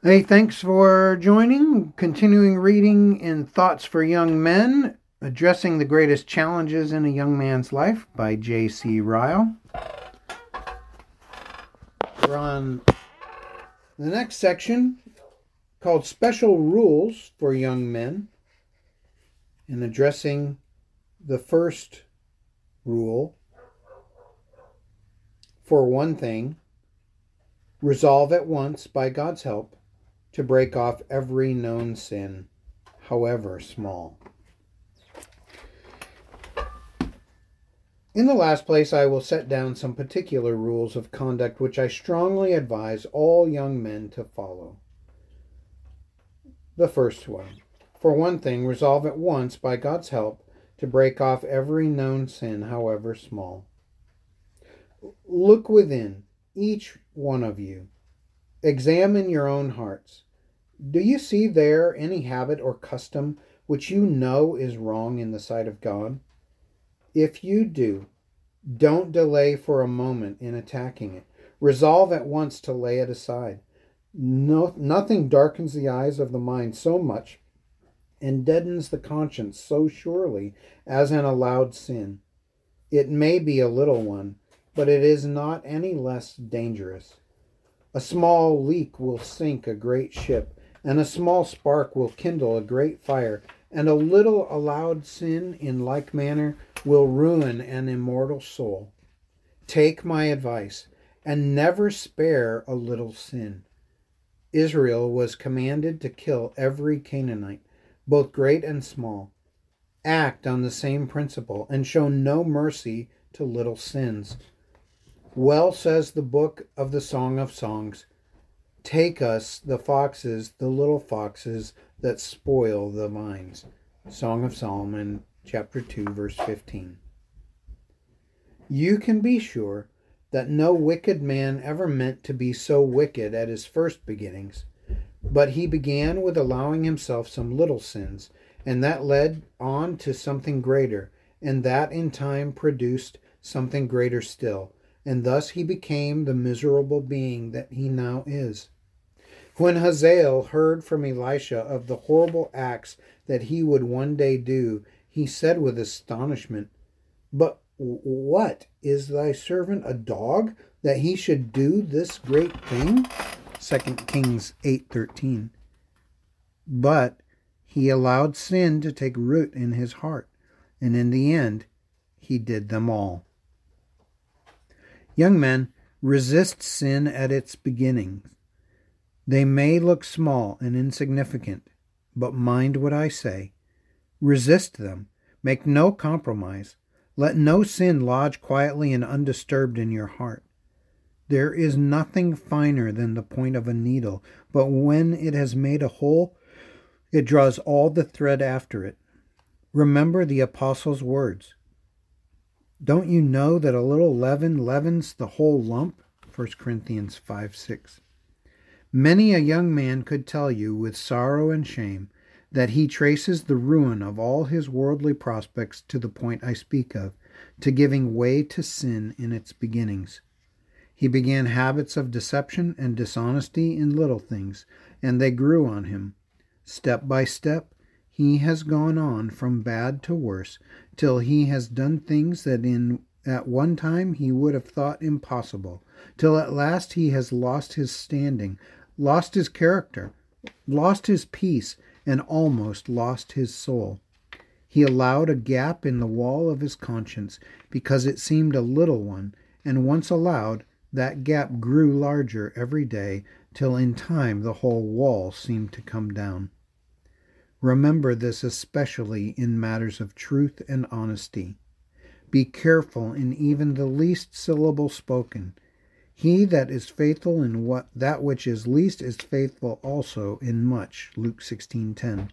Hey, thanks for joining. Continuing reading in Thoughts for Young Men Addressing the Greatest Challenges in a Young Man's Life by J.C. Ryle. We're on the next section called Special Rules for Young Men in addressing the first rule. For one thing, resolve at once by God's help to break off every known sin, however small. In the last place, I will set down some particular rules of conduct which I strongly advise all young men to follow. The first one. For one thing, resolve at once, by God's help, to break off every known sin, however small. Look within, each one of you. Examine your own hearts. Do you see there any habit or custom which you know is wrong in the sight of God? If you do, don't delay for a moment in attacking it. Resolve at once to lay it aside. No, nothing darkens the eyes of the mind so much and deadens the conscience so surely as an allowed sin. It may be a little one, but it is not any less dangerous. A small leak will sink a great ship, and a small spark will kindle a great fire, and a little allowed sin in like manner will ruin an immortal soul. Take my advice, and never spare a little sin. Israel was commanded to kill every Canaanite, both great and small. Act on the same principle, and show no mercy to little sins. Well says the book of the Song of Songs Take us, the foxes, the little foxes that spoil the vines. Song of Solomon, chapter 2, verse 15. You can be sure that no wicked man ever meant to be so wicked at his first beginnings, but he began with allowing himself some little sins, and that led on to something greater, and that in time produced something greater still, and thus he became the miserable being that he now is. When Hazael heard from Elisha of the horrible acts that he would one day do, he said with astonishment, But what is thy servant a dog that he should do this great thing? 2 Kings 8:13. But he allowed sin to take root in his heart, and in the end he did them all. Young men, resist sin at its beginnings. They may look small and insignificant, but mind what I say. Resist them. Make no compromise. Let no sin lodge quietly and undisturbed in your heart. There is nothing finer than the point of a needle, but when it has made a hole, it draws all the thread after it. Remember the apostle's words. Don't you know that a little leaven leavens the whole lump? 1 Corinthians 5 6. Many a young man could tell you with sorrow and shame that he traces the ruin of all his worldly prospects to the point I speak of, to giving way to sin in its beginnings. He began habits of deception and dishonesty in little things, and they grew on him. Step by step, he has gone on from bad to worse, till he has done things that in at one time he would have thought impossible, till at last he has lost his standing, lost his character, lost his peace, and almost lost his soul. He allowed a gap in the wall of his conscience because it seemed a little one, and once allowed, that gap grew larger every day till in time the whole wall seemed to come down. Remember this especially in matters of truth and honesty. Be careful in even the least syllable spoken he that is faithful in what that which is least is faithful also in much. Luke 16:10.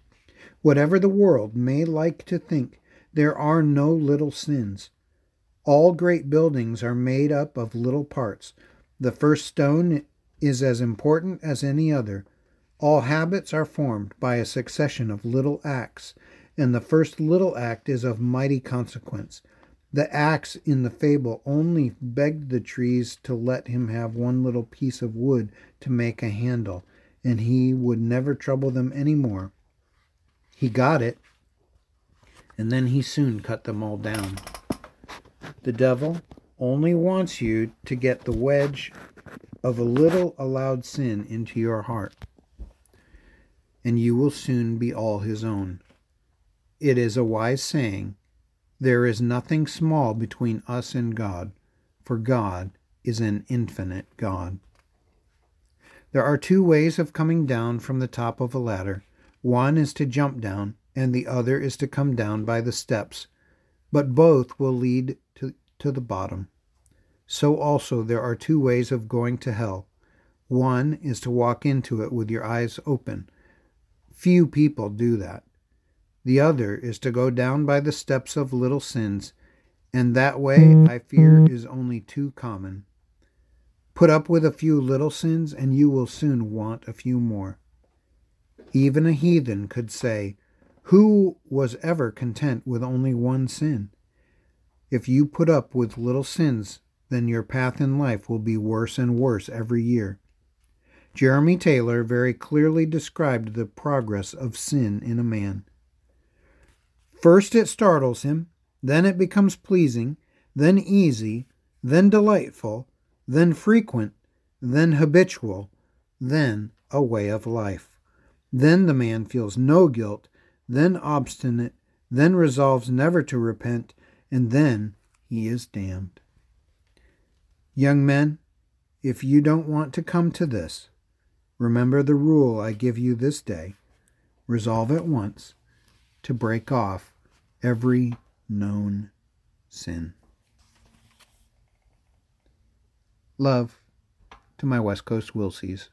Whatever the world may like to think, there are no little sins. All great buildings are made up of little parts. The first stone is as important as any other. All habits are formed by a succession of little acts, and the first little act is of mighty consequence. The axe in the fable only begged the trees to let him have one little piece of wood to make a handle, and he would never trouble them any more. He got it, and then he soon cut them all down. The devil only wants you to get the wedge of a little allowed sin into your heart, and you will soon be all his own. It is a wise saying, There is nothing small between us and God, for God is an infinite God. There are two ways of coming down from the top of a ladder. One is to jump down, and the other is to come down by the steps, but both will lead to, to the bottom. So also there are two ways of going to hell. One is to walk into it with your eyes open. Few people do that. The other is to go down by the steps of little sins, and that way, mm-hmm. I fear, is only too common. Put up with a few little sins, and you will soon want a few more. Even a heathen could say, Who was ever content with only one sin? If you put up with little sins, then your path in life will be worse and worse every year. Jeremy Taylor very clearly described the progress of sin in a man. First it startles him, then it becomes pleasing, then easy, then delightful, then frequent, then habitual, then a way of life. Then the man feels no guilt, then obstinate, then resolves never to repent, and then he is damned. Young men, if you don't want to come to this, remember the rule I give you this day. Resolve at once to break off every known sin. Love to my West Coast Wilsies.